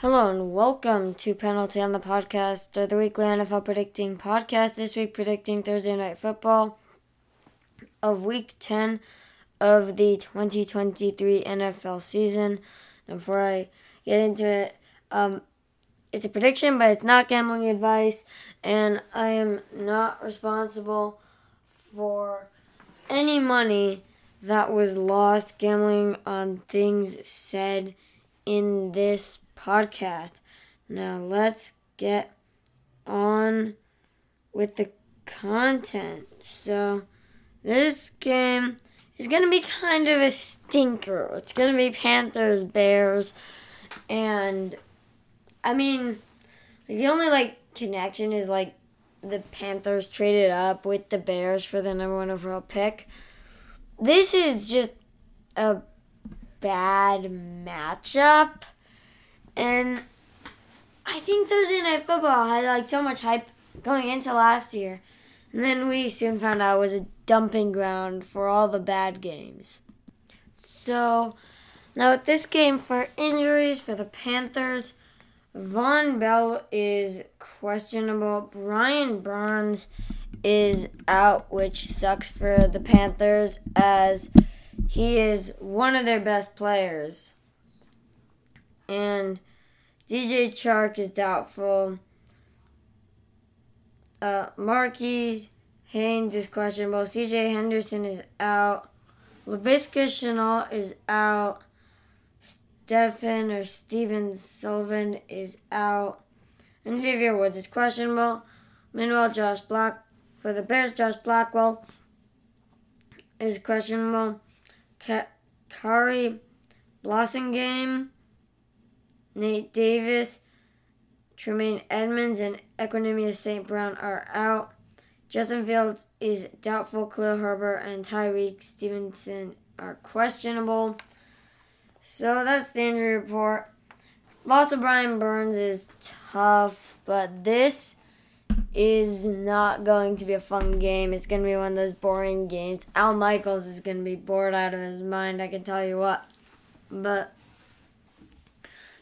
Hello and welcome to Penalty on the Podcast, or the weekly NFL predicting podcast. This week predicting Thursday Night Football of Week 10 of the 2023 NFL season. And before I get into it, um, it's a prediction, but it's not gambling advice, and I am not responsible for any money that was lost gambling on things said in this podcast. Now let's get on with the content. So, this game is going to be kind of a stinker. It's going to be Panthers Bears and I mean the only like connection is like the Panthers traded up with the Bears for the number one overall pick. This is just a bad matchup. And I think Thursday Night Football had like so much hype going into last year. And then we soon found out it was a dumping ground for all the bad games. So now with this game for injuries for the Panthers, Vonn Bell is questionable. Brian Burns is out, which sucks for the Panthers as he is one of their best players. And DJ Chark is doubtful. Uh, Marquis Haynes is questionable. CJ Henderson is out. Laviska Shenault is out. Stephen or Steven Sullivan is out. And Xavier Woods is questionable. Meanwhile, Josh Black for the Bears, Josh Blackwell is questionable. Ka- Khari Blasingame, Nate Davis, Tremaine Edmunds, and Equanimeous St. Brown are out. Justin Fields is doubtful. Khalil Herbert and Tyrique Stevenson are questionable. So that's the injury report. Loss of Brian Burns is tough, but this is not going to be a fun game. It's going to be one of those boring games. Al Michaels is going to be bored out of his mind, I can tell you what. But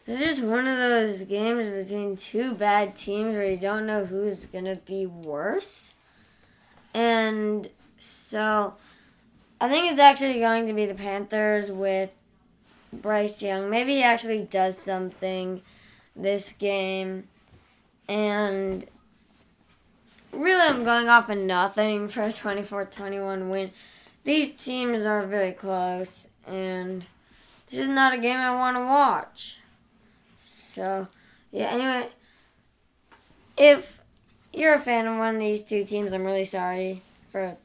this is just one of those games between two bad teams where you don't know who's going to be worse. And so I think it's actually going to be the Panthers with Bryce Young. Maybe he actually does something this game. And really, I'm going off of nothing for a 24 21 win. These teams are very close, and this is not a game I want to watch. So, yeah, anyway, if you're a fan of one of these two teams, I'm really sorry for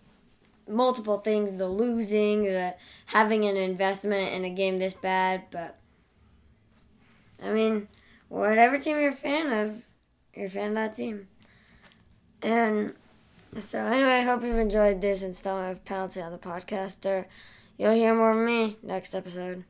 multiple things the losing, the having an investment in a game this bad, but I mean, whatever team you're a fan of, you're a fan of that team. And so, anyway, I hope you've enjoyed this installment of Penalty on the Podcast, or you'll hear more of me next episode.